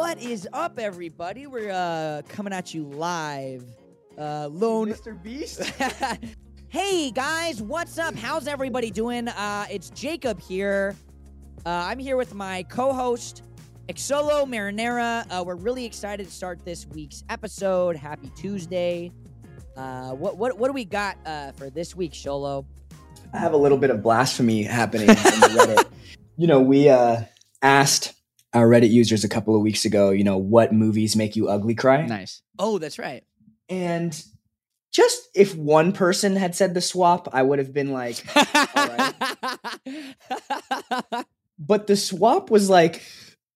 What is up, everybody? We're uh, coming at you live. Uh, lone. Mr. Beast. hey guys, what's up? How's everybody doing? Uh, it's Jacob here. Uh, I'm here with my co-host Xolo Maridueña. Uh, we're really excited to start this week's episode. Happy Tuesday. Uh, what what what do we got uh, for this week, Xolo? I have a little bit of blasphemy happening in Reddit. you know, we uh, asked our Reddit users a couple of weeks ago, you know, what movies make you ugly cry? Nice. Oh, that's right. And just if one person had said the swap, I would have been like, right. but the swap was like,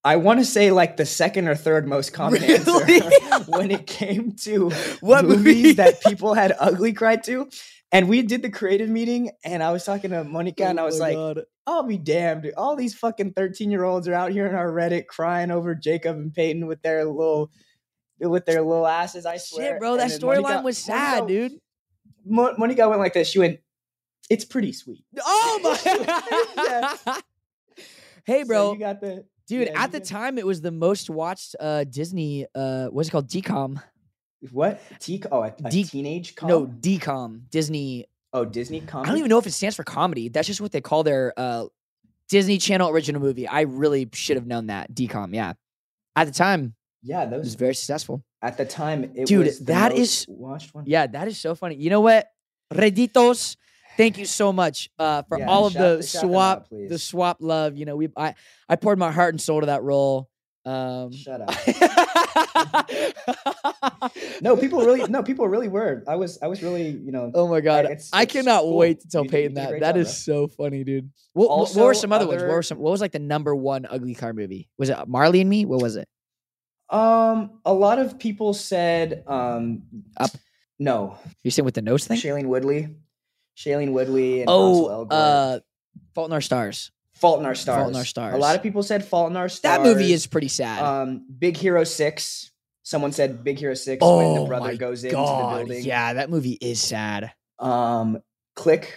I want to say like the second or third most common Really? answer when it came to What movies movie? that people had ugly cried to. And we did the creative meeting, and I was talking to Monica, and I was oh like, I'll be damned. All these fucking 13 year olds are out here in our Reddit crying over Jacob and Peyton with their little with their little asses, I swear. Shit, bro, that storyline was sad, Monica- dude. Mo- Monica went like this. She went, It's pretty sweet. Oh my! God. Hey, So bro, you got the dude. yeah, at the got- time, it was the most watched uh, Disney. Uh, what's it called? DCOM. what? T- oh, a, a D- teenage com? No, DCOM. Disney. Oh, Disney comedy. I don't even know if it stands for comedy. That's just what they call their uh, Disney Channel original movie. I really should have known that. DCOM. Yeah. At the time, Yeah, it was those very successful. at the time it Dude, was that is- watched one. Yeah, that is so funny. You know what? Reditos, thank you so much uh, for Yeah, all of shout- the swap, out, the swap love. You know, we I I poured my heart and soul to that role. Um, Shut up. No, people really no, people really were. I was I was really, you know, oh my god, it's- I it's cannot cool. wait to tell You Peyton that. That job, is bro. so funny, dude. What, what- what were some other, ones? What were some? What was like the number one ugly car movie? Was it Marley and Me? What was it? Um, a lot of people said, um, Up. No, You saying with the nose thing? Shailene Woodley, Shailene Woodley, and Oh, uh, Fault in Our Stars. Fault in Our Stars. Fault in Our Stars. A lot of people said Fault in Our Stars. That movie is pretty sad. um, Big Hero Six. Someone said Big Hero Six when oh the brother my goes into the building. yeah, that movie is sad. Um, Click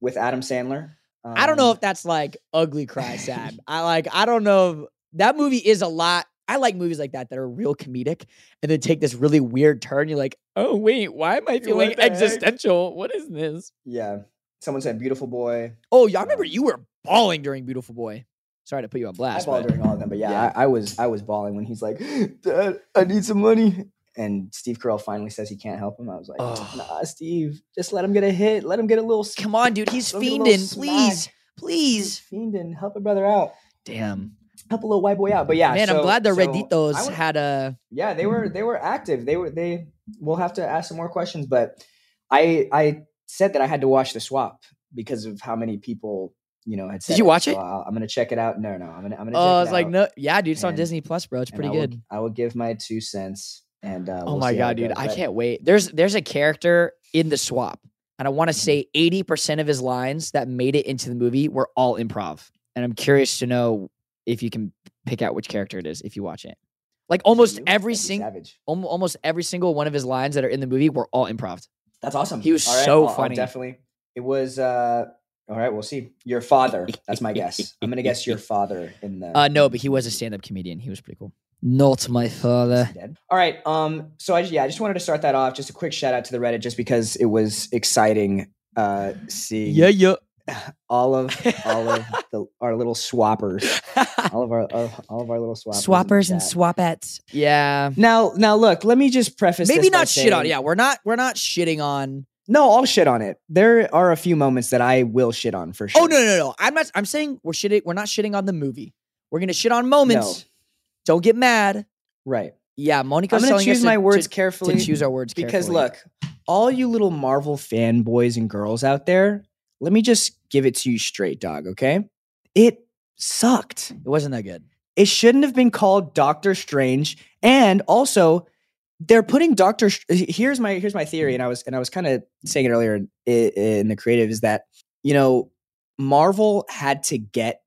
with Adam Sandler. I don't know Um, if that's like ugly cry sad. I like I don't know that movie is a lot. I like movies like that that are real comedic and then take this really weird turn. You're like, oh wait, why am I feeling What existential? What is this? Yeah. Someone said Beautiful Boy. Oh, y'all remember Um, you were bawling during Beautiful Boy. Sorry to put you on I blast. bawled but- during all of them, but yeah, Yeah. I, I was I was bawling when he's like, Dad, I need some money. And Steve Carell finally says he can't help him. I was like, Oh. Nah, Steve, just let him get a hit. Let him get a little. Come on, dude. He's let him get a little fiending. Please. Please. He's fiending. Help a brother out. Damn. Help a little white boy out. But yeah, Man, I'm glad the so I would- had a Yeah, they were they were active. They were they. We'll have to ask some more questions, but I I said that I had to watch the swap because of how many people you know had. Said you watch So it? I'll- I'm gonna check it out. No, no, I'm gonna I'm gonna. Oh, check I it like, out, no, yeah, dude, it's on Disney Plus, bro. It's pretty I will- good. I will give my two cents. And uh, Oh we'll my god, dude. I But- can't wait. There's there's a character in the swap, and I want to say 80% of his lines that made it into the movie were all improv. And I'm curious to know if you can pick out which character it is if you watch it. Like almost every single almost every single one of his lines that are in the movie were all improv. That's awesome. He was right, so I'll- I'll funny. definitely. It was. uh All right, we'll see. Your father. That's my guess. I'm gonna guess your father in the. Uh no, but he was a stand-up comedian. He was pretty cool. Not my father. dead. All right. Um. So I yeah, I just wanted to start that off. Just a quick shout out to the Reddit, just because it was exciting. Uh, seeing Yeah, yeah. all of all of the, our little swappers, all of our all, all of our little swappers. Swappers and chat. swapettes. Yeah. Now, now look. Let me just preface. Maybe this by not shit on. Yeah, we're not we're not shitting on No, I'll shit on it. There are a few moments that I will shit on for oh, sure. Oh no, no, no. I'm not I'm saying we're shitting we're not shitting on the movie. We're gonna shit on moments. No. Don't get mad. Right. Yeah, Monica's I'm gonna telling us choose to- my words to, carefully. to choose our words carefully. because carefully. look, all you little Marvel fanboys and girls out there, let me just give it to you straight, dog. Okay, it sucked. it wasn't that good. It shouldn't have been called Doctor Strange, and also they're putting Doctor. Here's my here's my theory, and I was and I was kind of saying it earlier in, in the creative is that you know Marvel had to get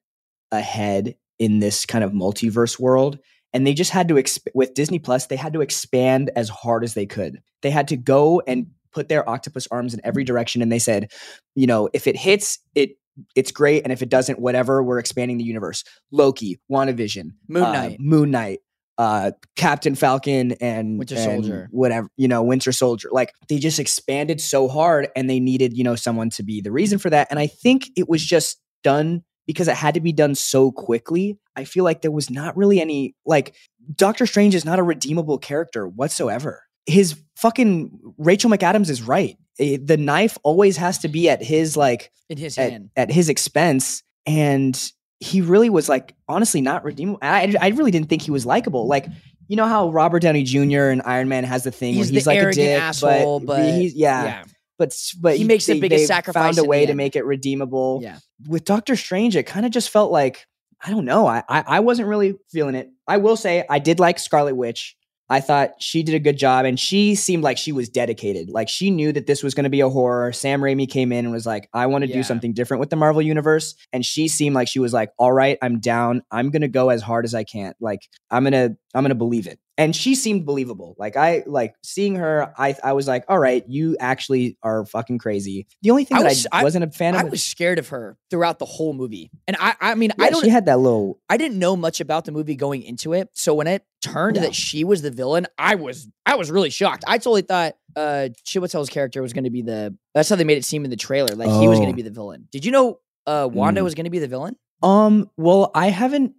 ahead in this kind of multiverse world and they just had to exp- with Disney Plus they had to expand as hard as they could. They had to go and put their octopus arms in every direction and they said, you know, if it hits it it's great and if it doesn't whatever, we're expanding the universe. Loki, WandaVision, Moon uh, Knight. Moon Knight, uh Captain Falcon and Winter and Soldier. whatever you know Winter Soldier. Like they just expanded so hard and they needed you know someone to be the reason for that. And I think it was just done because it had to be done so quickly. I feel like there was not really any like Doctor Strange is not a redeemable character whatsoever. His fucking Rachel McAdams is right. Eh, the knife always has to be at his like in his at, hand. at his expense. And he really was like honestly not redeemable I, I really didn't think he was likable like you know how Robert Downey Jr. and Iron Man has the thing He's where he's like a dick, asshole, but, he's yeah, yeah, but but He makes the biggest sacrifice Found a way to end. make it redeemable. yeah. With Doctor Strange, it kind of just felt like I don't know. I, I I wasn't really feeling it. I will say I did like Scarlet Witch. I thought she did a good job, and she seemed like she was dedicated. Like she knew that this was going to be a horror. Sam Raimi came in and was like, "I want to Yeah. do something different with the Marvel universe," and she seemed like she was like, "All right, I'm down. I'm going to go as hard as I can. Like I'm gonna I'm gonna believe it." And she seemed believable. Like I like seeing her. I I was like, "All right, you actually are fucking crazy." The only thing I that was- I, wasn't a fan I of. I was scared of her throughout the whole movie, and I I mean I don't She had that little I didn't know much about the movie going into it. So when it turned that she was the villain, I was I was really shocked. I totally thought uh Chiwetel's character was going to be the that's how they made it seem in the trailer like he was going Oh. to be the villain. Did you know uh Wanda Mm. was going to be the villain? Um, well, I haven't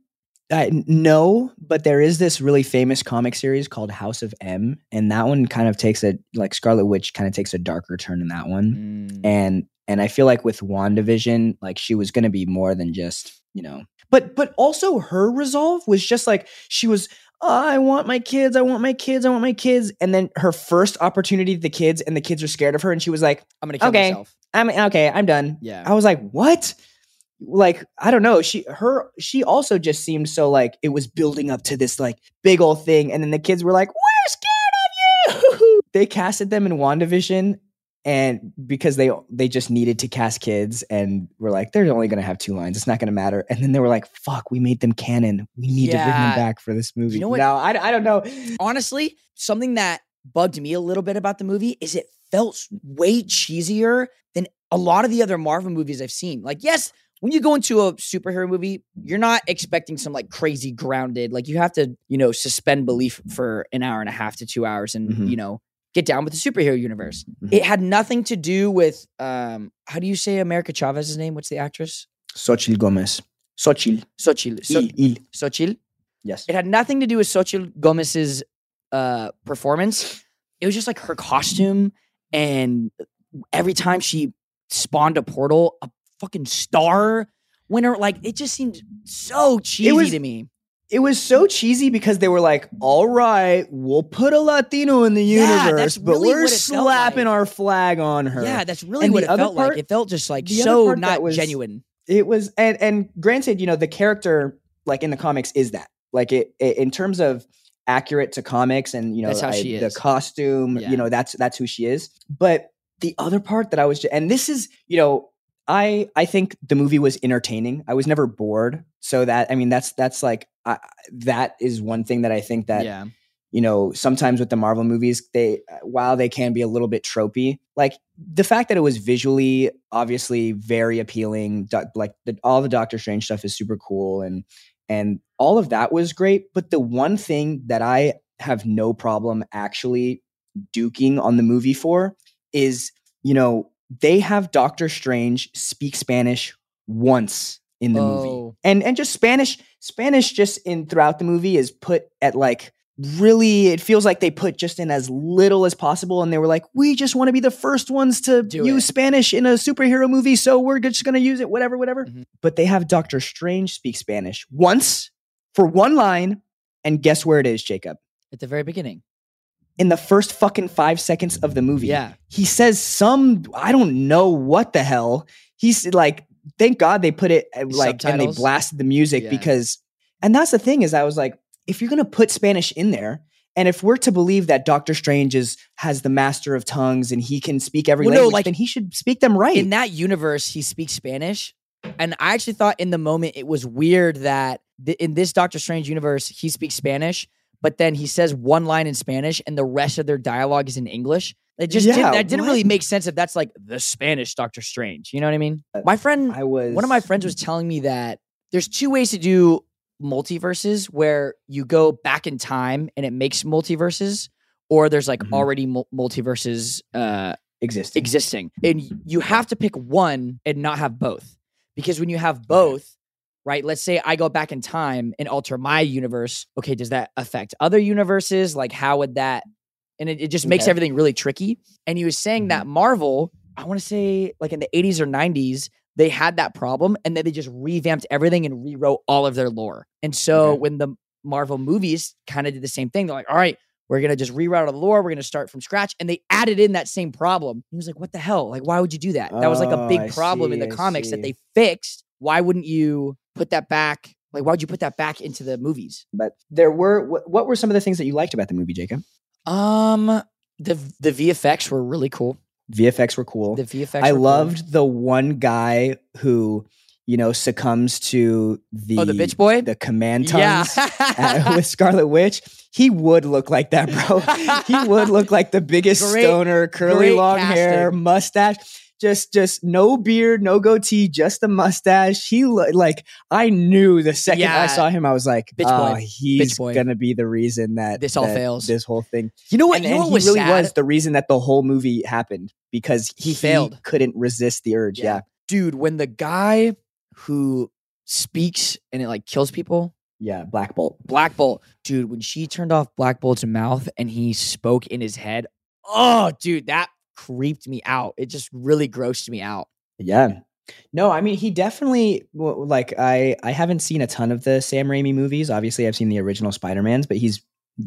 I no, but there is this really famous comic series called House of M, and that one kind of takes a like Scarlet Witch kind of takes a darker turn in that one. Mm. And and I feel like with WandaVision, like she was gonna be more than just, you know. But but also her resolve was just like she was "Oh, I want my kids, I want my kids, I want my kids. And then her first opportunity to the kids, and the kids are scared of her, and she was like, I'm going to kill okay. myself. I'm okay, I'm done. Yeah. I was like, what? Like, I don't know. She her she also just seemed so like it was building up to this like big old thing. And then the kids were like, We're scared of you. they casted them in WandaVision and because they they just needed to cast kids and were like, they're only gonna have two lines. It's not gonna matter. And then they were like, fuck, we made them canon. We need to bring them back for this movie. You know what? No, I, I don't know. Honestly, something that bugged me a little bit about the movie is it felt way cheesier than a lot of the other Marvel movies I've seen. Like, yes, when you go into a superhero movie, you're not expecting some like crazy grounded, like you have to, you know, suspend belief for an hour and a half to two hours and, Mhm. you know, get down with the superhero universe. Mhm. It had nothing to do with, um, how do you say America Chavez's name? What's the actress? Xochitl Gomez. Xochitl. Xochitl. So- Il, il. Xochitl. Yes. It had nothing to do with Xochitl Gomez's uh, performance. It was just like her costume, and every time she spawned a portal, a fucking star winner. Like it just seemed so cheesy was- to me. it was so cheesy because they were like, "All right, we'll put a Latino in the Yeah, universe, that's but we're what it felt slapping like. our flag on her." Yeah, that's really And what it felt like. It felt just like so not was- genuine. it was, and and granted, you know, the character like in the comics is that like it, it in terms of accurate to comics and you know I- the costume, Yeah. you know, that's that's who she is. But the other part that I was, and this is, you know. I I think the movie was entertaining. I was never bored. So that I mean that's that's like I, that is one thing that I think that yeah, you know, sometimes with the Marvel movies, they while they can be a little bit tropey, like the fact that it was visually obviously very appealing, like the, all the Doctor Strange stuff is super cool, and and all of that was great. But the one thing that I have no problem actually duking on the movie for is, you know, they have Doctor Strange speak Spanish once in the movie Oh. and and just spanish spanish just in throughout the movie is put at like really it feels like they put just in as little as possible and they were like we just want to be the first ones to Do use it. spanish in a superhero movie so we're just going to use it whatever whatever Mhm. but they have doctor strange speak spanish once for one line and guess where it is jacob at the very beginning. In the first fucking five seconds of the movie. Yeah, he says some i don't know what the hell. He's like thank god they put it uh, like and they blasted the music Yeah. because and that's the thing is i was like if you're gonna put spanish in there and if we're to believe that doctor strange is has the master of tongues and he can speak every Well, no, language like, then he should speak them right. in that universe, he speaks Spanish. And I actually thought in the moment it was weird that th- in this Doctor Strange universe, he speaks Spanish, but then he says one line in Spanish and the rest of their dialogue is in English. It just Yeah, didn't, that didn't what? really make sense if that's like the Spanish Doctor Strange. You know what I mean? Uh, My friend, i was one of my friends was telling me that there's two ways to do multiverses where you go back in time and it makes multiverses, or there's like Mhm. already mul- multiverses uh, Existing. existing. And you have to pick one and not have both. Because when you have both, right, let's say I go back in time and alter my universe. Okay, does that affect other universes? Like, how would that? And it, it just makes Okay. everything really tricky. And he was saying that mm-hmm. Marvel, I want to say like in the 80s or 90s, they had that problem and then they just revamped everything and rewrote all of their lore. And so Okay. when the Marvel movies kind of did the same thing, they're like, all right, we're gonna just reroute all the lore. We're gonna start from scratch, and they added in that same problem. He was like, "What the hell? Like, why would you do that? That was like a Oh, big I problem in the I comics that they fixed. Why wouldn't you put that back? Like, why would you put that back into the movies? But there were what, what were some of the things that you liked about the movie, Jacob? Um, the the VFX were really cool. VFX were cool. The VFX. I were cool. loved the one guy who, you know, succumbs to the Oh, the bitch boy. the command yeah, tongues uh, with Scarlet Witch. He would look like that, bro. he would look like the biggest Great- stoner, curly long hair, mustache. Just, just no beard, no goatee, just a mustache. He looked like I knew the second I saw him, I was like, Bitch "Oh, boy. Ah, he's Bitch boy. gonna be the reason that This all that fails. This whole thing, you know what? and, you know what he was really sad? was the reason that the whole movie happened because He failed. couldn't resist the urge. Yeah. Yeah, dude. When the guy who speaks and it like kills people, yeah, Black Bolt. Black Bolt, dude, when she turned off Black Bolt's mouth and he spoke in his head, oh, dude, that creeped me out. It just really grossed me out. Yeah. No, I mean he definitely like I I haven't seen a ton of the Sam Raimi movies. Obviously, I've seen the original Spider-Mans, but he's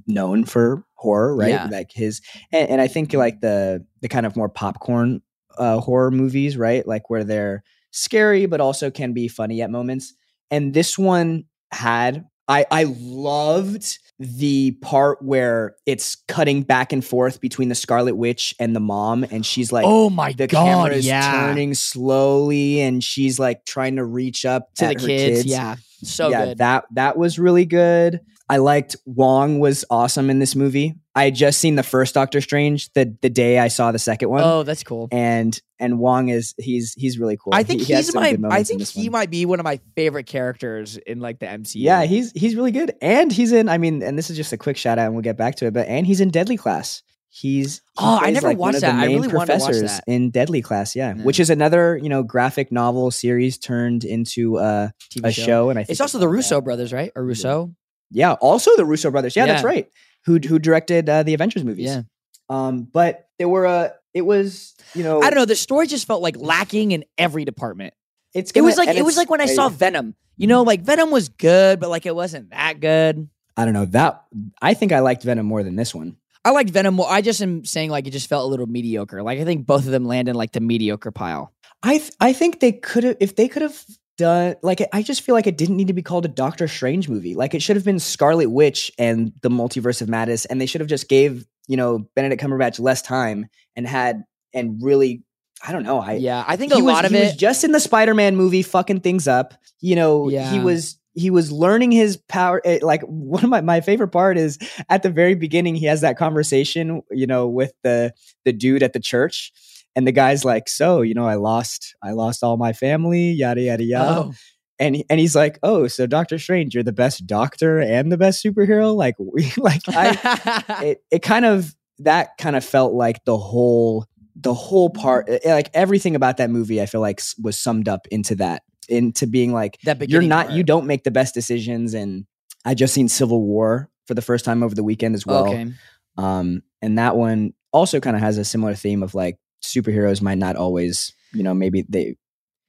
known for horror, right? Yeah. Like his and, and I think like the the kind of more popcorn uh horror movies, right? Like where they're scary but also can be funny at moments. And this one had I I loved the part where it's cutting back and forth between the Scarlet Witch and the mom and she's like oh my the god, camera is yeah. turning slowly and she's like trying to reach up to the her kids. Yeah, so yeah, good. that that was really good. I liked Wong was awesome in this movie. I had just seen the first Doctor Strange the the day I saw the second one. oh, that's cool. And and Wong is he's he's really cool. I think He- he he's some my. I think he one. might be one of my favorite characters in like the MCU. Yeah, he's he's really good. And he's in I mean and this is just a quick shout out and we'll get back to it, but and he's in Deadly Class. He's he Oh, I never like, watched that. I really wanted to watch professors that. in Deadly Class, yeah, Yeah. which is another you know graphic novel series turned into uh, TV a show. and I think It's also the Russo that. brothers, right? Or Russo? Yeah, also the Russo brothers. Yeah, that's right. Who who directed uh, the Avengers movies? Yeah. Um, but there were a. it was you know I don't know. The story just felt like lacking in every department. It's It gonna- was like it was like when I uh, saw Venom. You know, like Venom was good, but like it wasn't that good. I don't know that I think I liked Venom more than this one. I liked Venom more. I just am saying like it just felt a little mediocre. Like I think both of them land in like the mediocre pile. I th- I think they could have if they could have done like I just feel like it didn't need to be called a Doctor Strange movie. Like it should have been Scarlet Witch and the Multiverse of Madness, and they should have just gave you know Benedict Cumberbatch less time and had and really I don't know I yeah, I think a he was, lot of he it. was just in the Spider-Man movie fucking things up. You know, he was he was learning his power. eh, Like one of my my favorite part is at the very beginning he has that conversation, you know, with the the dude at the church. And the guy's like, "So, you know, I lost, I lost all my family, yada yada yada." oh, And and he's like, "Oh, so Doctor Strange, you're the best doctor and the best superhero." Like, we, like I, it it kind of that kind of felt like the whole the whole part eh, like everything about that movie i feel like was summed up into that into being like that you're not part. you don't make the best decisions and i just seen civil war for the first time over the weekend as well okay. um and that one also kind of has a similar theme of like superheroes might not always you know maybe they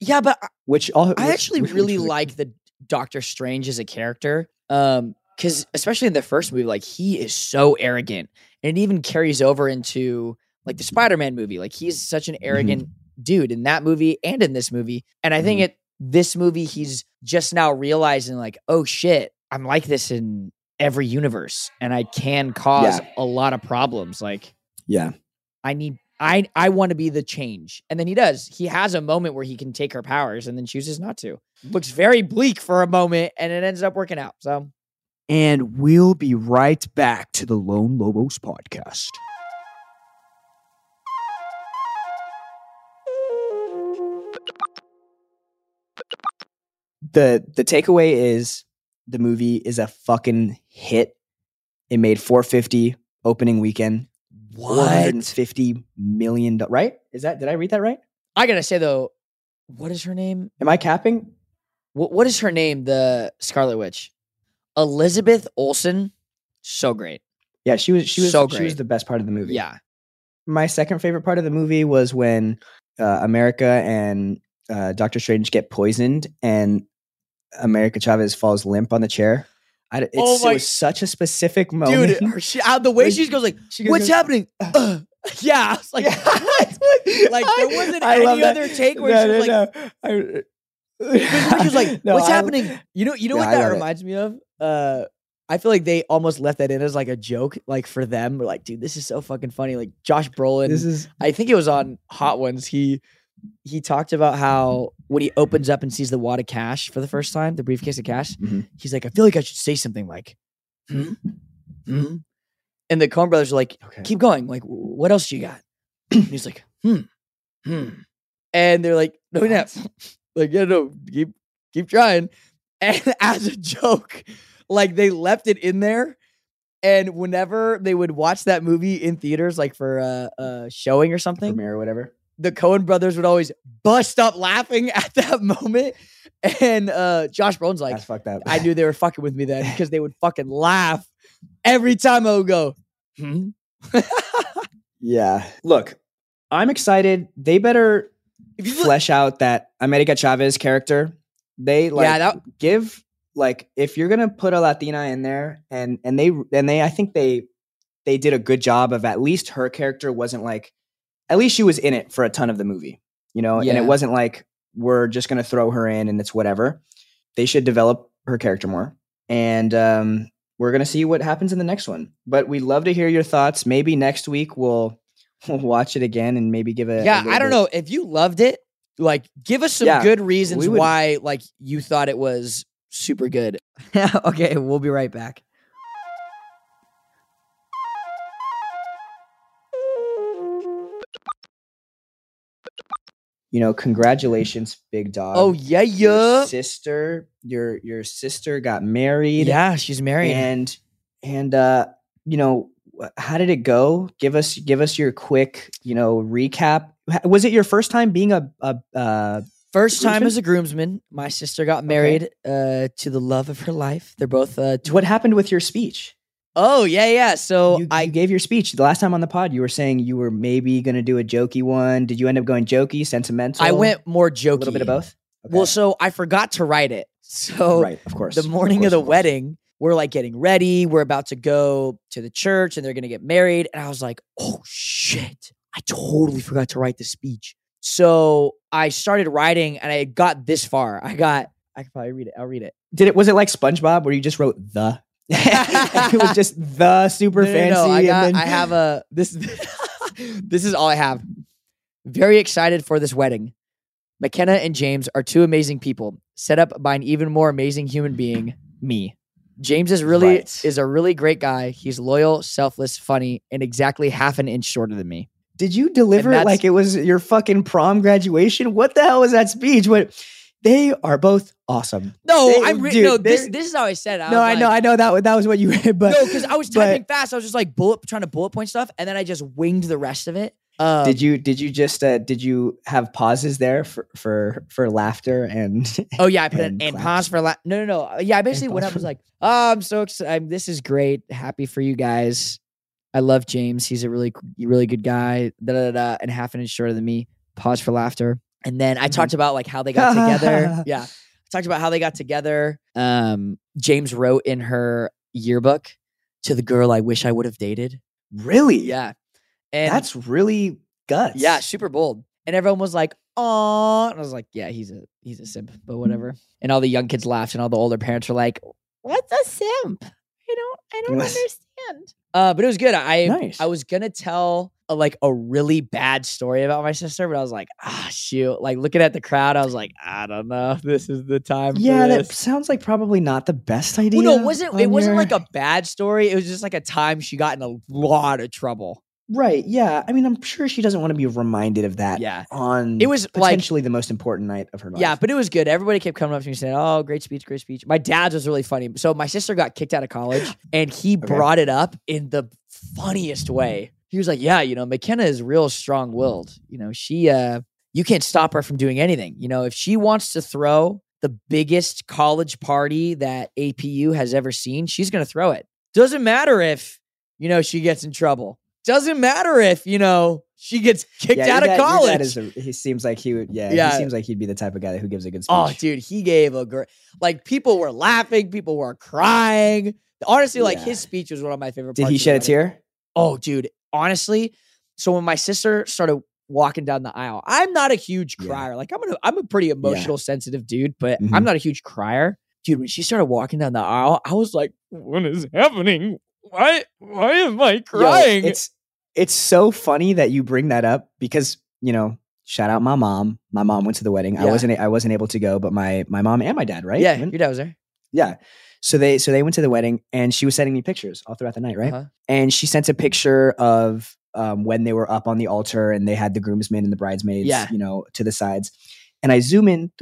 Yeah, but which all I which- actually which really a- like the Doctor Strange as a character. Um, because especially in the first movie, like he is so arrogant, and it even carries over into like the Spider-Man movie. Like he's such an arrogant dude in that movie and in this movie. And I think Mhm. it this movie he's just now realizing like, oh shit, I'm like this in every universe, and I can cause Yeah. a lot of problems. Like yeah I need I I want to be the change. And then he does. He has a moment where he can take her powers and then chooses not to. Looks very bleak for a moment and it ends up working out. So And we'll be right back to the Lone Lobos podcast. the the takeaway is the movie is a fucking hit. It made 450 opening weekend. 450 million do- right? Is that did I read that right? I gotta say though, what is her name? Am I capping? What what is her name? The Scarlet Witch, Elizabeth Olsen. So great. Yeah, she was she was So great. she was the best part of the movie. Yeah. My second favorite part of the movie was when uh, America and uh, Doctor Strange get poisoned and America Chavez falls limp on the chair. I, Oh my- it was such a specific moment. Dude, she, the way she goes like, she goes- "What's happening?" Uh, yeah, I was like, what? like there wasn't I any that. other take where No, she was no, like, no. I- she was like, "What's I- happening?" You know, you know Yeah, what that love it. reminds me of. Uh, I feel like they almost left that in as like a joke, like for them. We're like, dude, this is so fucking funny. Like Josh Brolin, This is I think it was on Hot Ones. He he talked about how when he opens up and sees the wad of cash for the first time, the briefcase of cash, Mhm. he's like, I feel like I should say something like, hmm, hmm. And the Coen brothers are like, okay. keep going. Like, what else you got? And he's like, hmm, hmm. And they're like, no, no, like, yeah, no, keep keep trying. And as a joke, like they left it in there. And whenever they would watch that movie in theaters, like for a, a showing or something, premiere or whatever. The Coen brothers would always bust up laughing at that moment. And uh, Josh Brolin's like, That's fucked up. I knew they were fucking with me then because they would fucking laugh every time I would go, hmm? Yeah. Look, I'm excited. They better If you look- flesh out that America Chavez character. They like yeah, that give like if you're gonna put a Latina in there and and they and they I think they they did a good job of at least her character wasn't like at least she was in it for a ton of the movie, you know, and it wasn't like we're just gonna throw her in and it's whatever. They should develop her character more. And um we're gonna see what happens in the next one. But we'd love to hear your thoughts. Maybe next week we'll we'll watch it again and maybe give it. a yeah, I don't bit- know if you loved it. Like, give us some Yeah, good reasons why, like, you thought it was super good. okay, we'll be right back. You know, congratulations, big dog. Oh yeah, your yeah, sister, your your sister got married. yeah. She's married. and and uh, you know, how did it go? Give us give us your quick, you know, recap. Was it your first time being a a uh, First time as a groomsman. My sister got married uh, to the love of her life. They're both. Uh, tw- what happened with your speech? Oh yeah, yeah. So you, I you gave your speech the last time on the pod. You were saying you were maybe going to do a jokey one. Did you end up going jokey, sentimental? I went more jokey, a little bit of both. Well, so I forgot to write it. So right, of course. the morning course, of the course. wedding, we're like getting ready. We're about to go to the church and they're going to get married. And I was like, oh shit, I totally forgot to write the speech. So I started writing and I got this far. I got, I can probably read it. I'll read it. Did it? Was it like SpongeBob where you just wrote the? it was just the super No, no, fancy. no, I, and got, then- I have a, this, this is all I have. Very excited for this wedding. McKenna and James are two amazing people, set up by an even more amazing human being, me. James is really Right. is a really great guy. He's loyal, selfless, funny, and exactly half an inch shorter than me. Did you deliver it like it was your fucking prom graduation? What the hell was that speech? What? They are both awesome. No, They- I'm re- dude, no. This this is how I said it. I no, I know, I know that that was what you read, but no, because I was but- typing fast. I was just like bullet trying to bullet point stuff, and then I just winged the rest of it. Um, did you did you just uh, did you have pauses there for for for laughter and Oh yeah, I put and an and pause for la- no no no. Yeah, I basically went up was like, oh, I'm so excited. This is great. Happy for you guys. I love James. He's a really really good guy. Da, da, da, and half an inch shorter than me. Pause for laughter. And then I talked about like how they got together. Yeah, I talked about how they got together. Um, James wrote in her yearbook to the girl I wish I would have dated. really Yeah, and that's really guts. yeah, super bold. And everyone was like, "Aw," and I was like, "Yeah, he's a he's a simp, but whatever." And all the young kids laughed, and all the older parents were like, "What's a simp? I don't, I don't understand." Uh, but it was good. I Nice. I was gonna tell a, like a really bad story about my sister, but I was like, ah, shoot. Like looking at the crowd, I was like, I don't know. This is the time. yeah. That sounds like probably not the best idea. Well, no, it wasn't. It wasn't like a bad story. It was just like a time she got in a lot of trouble. right. Yeah. I mean, I'm sure she doesn't want to be reminded of that Yeah. on It was like- potentially the most important night of her life. Yeah, but it was good. Everybody kept coming up to me saying, "Oh, great speech, great speech." My dad's was really funny. So my sister got kicked out of college, and he brought it up in the funniest way. He was like, "Yeah, you know, McKenna is real strong-willed. You know, she, uh, you can't stop her from doing anything. You know, if she wants to throw the biggest college party that APU has ever seen, she's going to throw it. Doesn't matter if you know she gets in trouble. Doesn't matter if you know she gets kicked Yeah, out of college." is a- he seems like he would. Yeah, Yeah. He seems like he'd be the type of guy who gives a good speech. Oh, dude, he gave a great. Like people were laughing, people were crying. Honestly, like Yeah. his speech was one of my favorite. Did he shed a tear? Oh, dude, honestly. So when my sister started walking down the aisle, I'm not a huge Yeah. crier. Like I'm a, I'm a pretty emotional, sensitive dude, but I'm Mhm. not a huge crier. Dude, when she started walking down the aisle, I was like, "What is happening? Why? Why am I Yo, crying?" it's it's so funny that you bring that up because you know. Shout out my mom. My mom went to the wedding. I wasn't. I wasn't able to go, but my my mom and my dad, right? yeah, Went- your dad was there, yeah. So they so they went to the wedding, and she was sending me pictures all throughout the night, right? Uh-huh. And she sent a picture of um, when they were up on the altar and they had the groomsmen and the bridesmaids, Yeah. you know, to the sides. And I zoom in.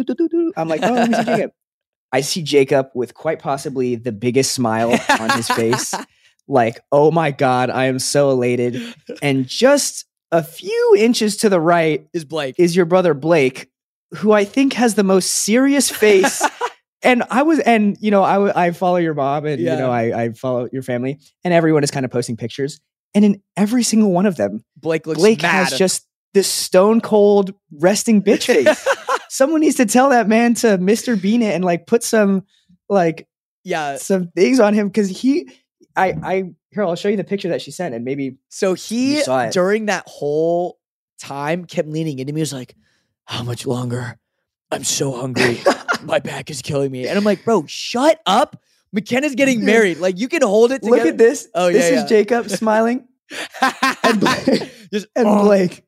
I'm like, oh, let me see Jacob. I see Jacob with quite possibly the biggest smile on his face. Like, oh my God, I am so elated. And just a few inches to the right Is Blake? is your brother Blake, who I think has the most serious face. and I was, and you know, I I follow your mom, and Yeah. you know, I I follow your family, and everyone is kind of posting pictures, and in every single one of them, Blake looks Blake mad. has just this stone cold resting bitch face. Someone needs to tell that man to Mr. Bean it and like put some like yeah. some things on him because he, I I here I'll show you the picture that she sent, and maybe So he You saw it. during that whole time kept leaning into me. Was like, "How much longer? I'm so hungry. My back is killing me." And I'm like, "Bro, shut up. McKenna's getting married. Like you can hold it together." look at this. Oh, yeah. this yeah, is. Jacob smiling and Blake. Just and "Oh, Blake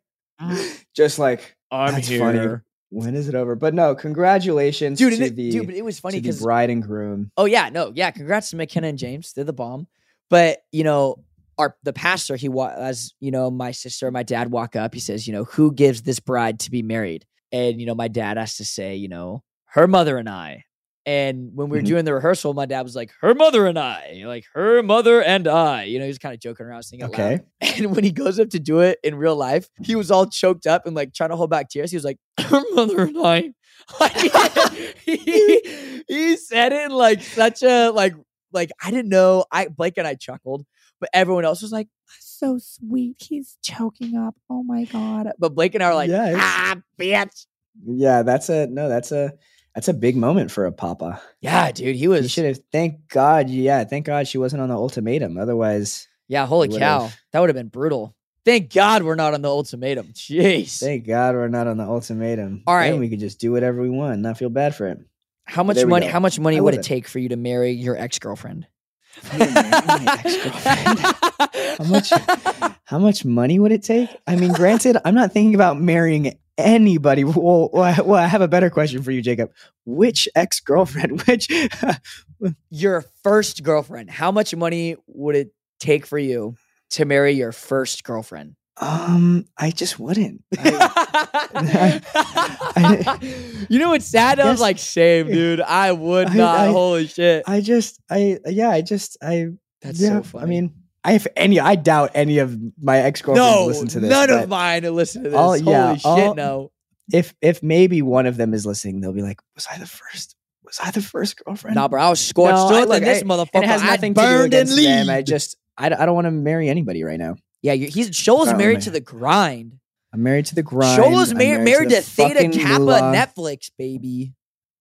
just like I'm That's here, funny. when is it over? But no, congratulations dude. to it, the dude, but it was funny because bride and groom. Oh yeah, no, yeah. Congrats to McKenna and James. They're the bomb. But you know, our the pastor, he wa- as you know, my sister and my dad walk up. He says, you know, who gives this bride to be married? And you know, my dad has to say, you know, her mother and I. And when we were Mhm. doing the rehearsal, my dad was like, her mother and I, like her mother and I. You know, he was kind of joking around, singing. Okay. And when he goes up to do it in real life, he was all choked up and like trying to hold back tears. He was like, her mother and I. Like, he, he said it like such a like like I didn't know. I Blake and I chuckled, but everyone else was like, so sweet. He's choking up. Oh my god. But Blake and I were like, Yeah, ah, bitch. Yeah, that's a no, that's a that's a big moment for a papa. Yeah, dude. He You was should have thank God, yeah, thank God she wasn't on the ultimatum. Otherwise, Yeah, holy cow. That would have been brutal. Thank God we're not on the ultimatum. Jeez. thank God we're not on the ultimatum. All right, Then we could just do whatever we want not feel bad for it. how much money how much money I would it take for you to marry your ex-girlfriend? How much how much money would it take? I mean, granted, I'm not thinking about marrying anybody. Well, well, I- have a better question for you, Jacob. Which ex girlfriend? Which? your first girlfriend, how much money would it take for you to marry your first girlfriend? um, I just wouldn't. I- you know what's sad? I was like, shame, dude. I would I- not. I- Holy shit. I just, I, yeah, I just, I. That's yeah, so funny. I mean, I have any. I doubt any of my ex girlfriends no, listen to this. none of mine listen to this. I'll- Holy yeah, shit, I'll- no. If if maybe one of them is listening, they'll be like, "Was I the first? Was I the first girlfriend?" Nah, bro, I was scorched No, earth look, this motherfucker. it has I nothing to do burned and them. I just, I, don't- I don't want to marry anybody right now. yeah, he's Apparently. married to the grind. I'm married to the grind. Shoal's I'm mar- married, the to Theta Kappa moolah. Netflix, baby.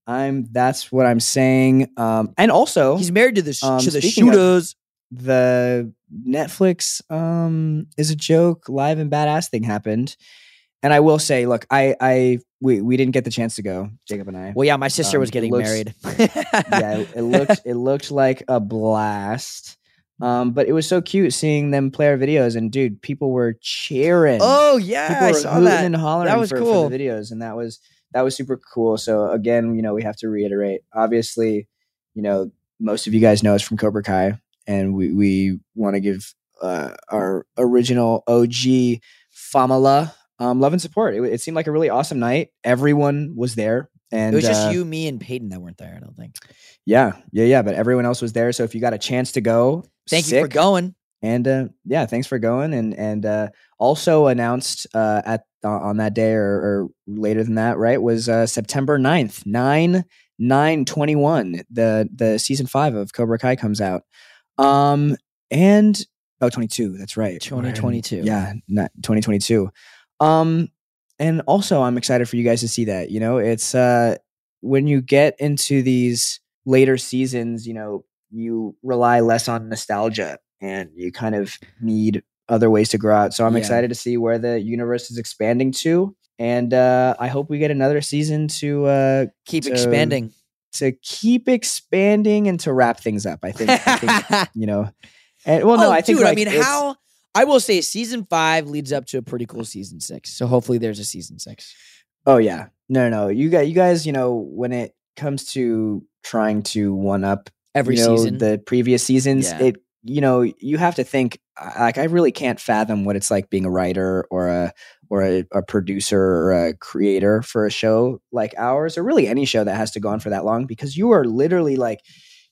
I'm. That's what I'm saying. Um, and also He's married to the sh- um, to the speaking of- shooters. The Netflix um is a joke. Live and badass thing happened, and I will say, look, I, I, we, we didn't get the chance to go, Jacob and I. well, yeah, my sister um, was getting looks- married. yeah, it, it looked, it looked like a blast. Um, but it was so cute seeing them play our videos, and dude, people were cheering. oh yeah, people I saw that. and hollering that was for, for cool. the videos, and that was that was super cool. So again, you know, we have to reiterate. Obviously, you know, most of you guys know us from Cobra Kai, and we we want to give uh, our original OG Famala. Um, love and support. It, it seemed like a really awesome night. Everyone was there, and it was just uh, you, me, and Peyton that weren't there. I don't think. Yeah, yeah, yeah. But everyone else was there. So if you got a chance to go, Thank you for going. And uh, yeah, thanks for going. And and uh, also announced uh, at uh, on that day or, or later than that, right? Was uh, September 9th, 9 9 21. The the season five of Cobra Kai comes out. Um and oh 22, that's right. 2022. Yeah, not 2022. Um and also I'm excited for you guys to see that. You know, it's uh when you get into these later seasons, you know, you rely less on nostalgia and you kind of need other ways to grow out. So I'm Yeah. excited to see where the universe is expanding to. And uh, I hope we get another season to uh, Keep So- expanding. To keep expanding and to wrap things up. I think, I think you know. And, well, no, oh, I think dude, I mean, how? I will say, season five leads up to a pretty cool season six. So hopefully, there's a season six. Oh yeah, no, no, you guys, you guys, you know, when it comes to trying to one up Every you know, season. the previous seasons, Yeah. it you know you have to think like I really can't fathom what it's like being a writer or a or a, a producer or a creator for a show like ours or really any show that has to go on for that long because you are literally like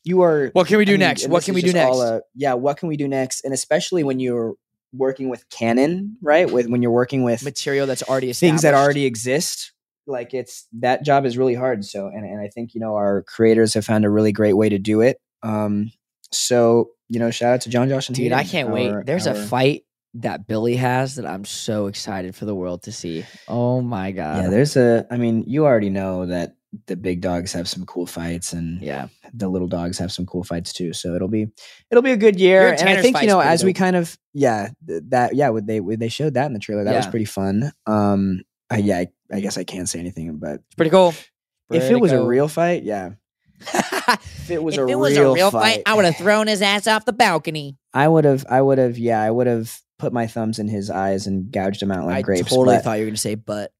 you are what can we do I mean, next? What can we do next? a- yeah, what can we do next? And especially when you're working with canon, right? With when you're working with Material that's already established. things that already exist like it's that job is really hard so and, and i think you know our creators have found a really great way to do it um so you know shout out to john josh and Dude, I can't wait. our- There's a fight that Billy has that I'm so excited for the world to see. Oh my god. yeah there's a i mean you already know that the big dogs have some cool fights and yeah. the little dogs have some cool fights too so it'll be it'll be a good year and i think you know pretty as we kind of yeah th- that yeah would they would they showed that in the trailer that was pretty fun um I, yeah I, I guess i can't say anything but It's pretty cool. if it Pretty was a real fight yeah if it was if a it was real a real fight, fight I would have thrown his ass off the balcony. I would have, I would have, yeah, I would have put my thumbs in his eyes and gouged him out like I grapes. totally but thought you were gonna say, but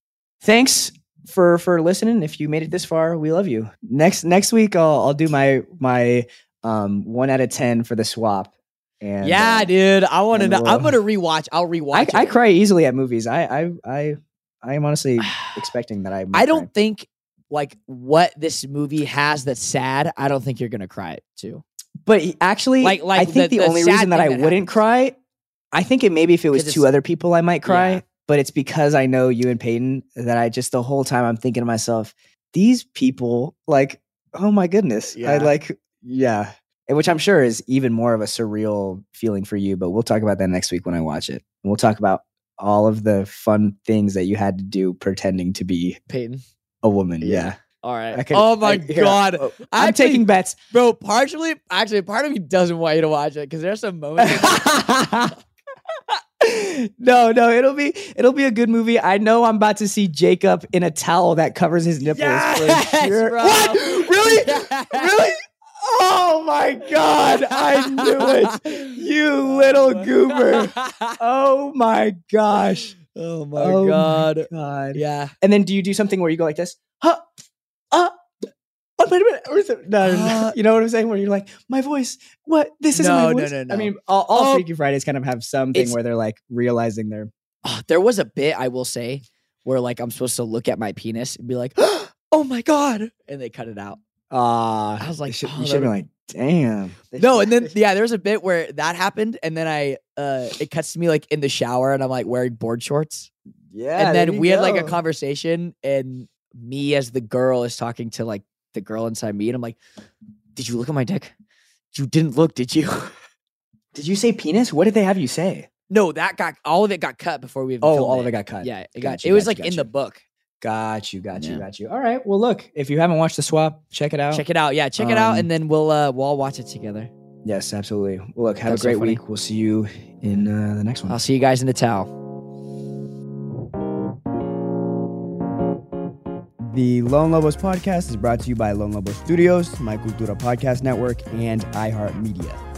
thanks for for listening. If you made it this far, we love you. Next next week, I'll I'll do my my um one out of ten for the swap. And yeah, uh, dude, I want to know. I'm gonna rewatch. I'll rewatch. I, I cry easily at movies. I I I I am honestly expecting that I. I don't cry. think like what this movie has that's sad. I don't think you're gonna cry it too. But actually, Like- like I think the- the, the only reason that I that wouldn't happens. cry, I think it maybe if it was two other people, I might cry. Yeah. But it's because I know you and Peyton that I just the whole time I'm thinking to myself, these people, like, oh my goodness, I like, yeah, And which I'm sure is even more of a surreal feeling for you. But we'll talk about that next week when I watch it. And we'll talk about all of the fun things that you had to do pretending to be Peyton. A woman. Yeah. Yeah. All right. I can- oh my I- here, god, oh, I'm Actually- taking bets. bro. Partially, actually, part of me doesn't want you to watch it because there's some moments. no, no, it'll be it'll be a good movie. I know I'm about to see Jacob in a towel that covers his nipples Yes, for sure. bro. What? Really? really? Oh my god, I knew it. You little goober. Oh my gosh. Oh my Oh my god. God. Yeah. And then do you do something where you go like this? Huh? Uh Oh, wait a minute. Is No, no, no. Uh, you know what I'm saying? Where you're like, my voice. What? This isn't No, my no, voice. no, I mean, all, all Oh. Freaky Fridays kind of have something where they're like realizing they're Oh, there was a bit I will say where like I'm supposed to look at my penis and be like, "Oh my god," and they cut it out. Ah, I was like, should, oh, you should be like, damn. No, and then yeah, there was a bit where that happened, and then I uh it cuts to me like in the shower, and I'm like wearing board shorts, yeah. and then you we had like a conversation, and me as the girl is talking to like the girl inside me, and I'm like, "Did you look at my dick? You didn't look, did you?" Did you say penis? What did they have you say? no, that got all of it got cut before we. Even Oh, filmed all of it got cut. Yeah, it got. Got you, it was got like you, in the book. Got you, got you, Yeah. got you. All right. Well, look, if you haven't watched the swap, check it out. Check it out. Yeah, check it out, Um, and then we'll uh we'll all watch it together. Yes, absolutely. Well, look, have That's a great funny. week. We'll see you in uh, the next one. I'll see you guys in the towel. The Lone Lobos podcast is brought to you by Lone Lobos Studios, My Cultura Podcast Network, and iHeartMedia.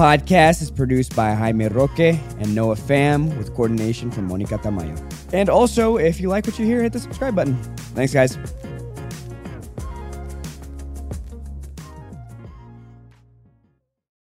Podcast is produced by Jaime Roque and Noah Pham with coordination from Monica Tamayo. And also, if you like what you hear, hit the subscribe button. Thanks, guys.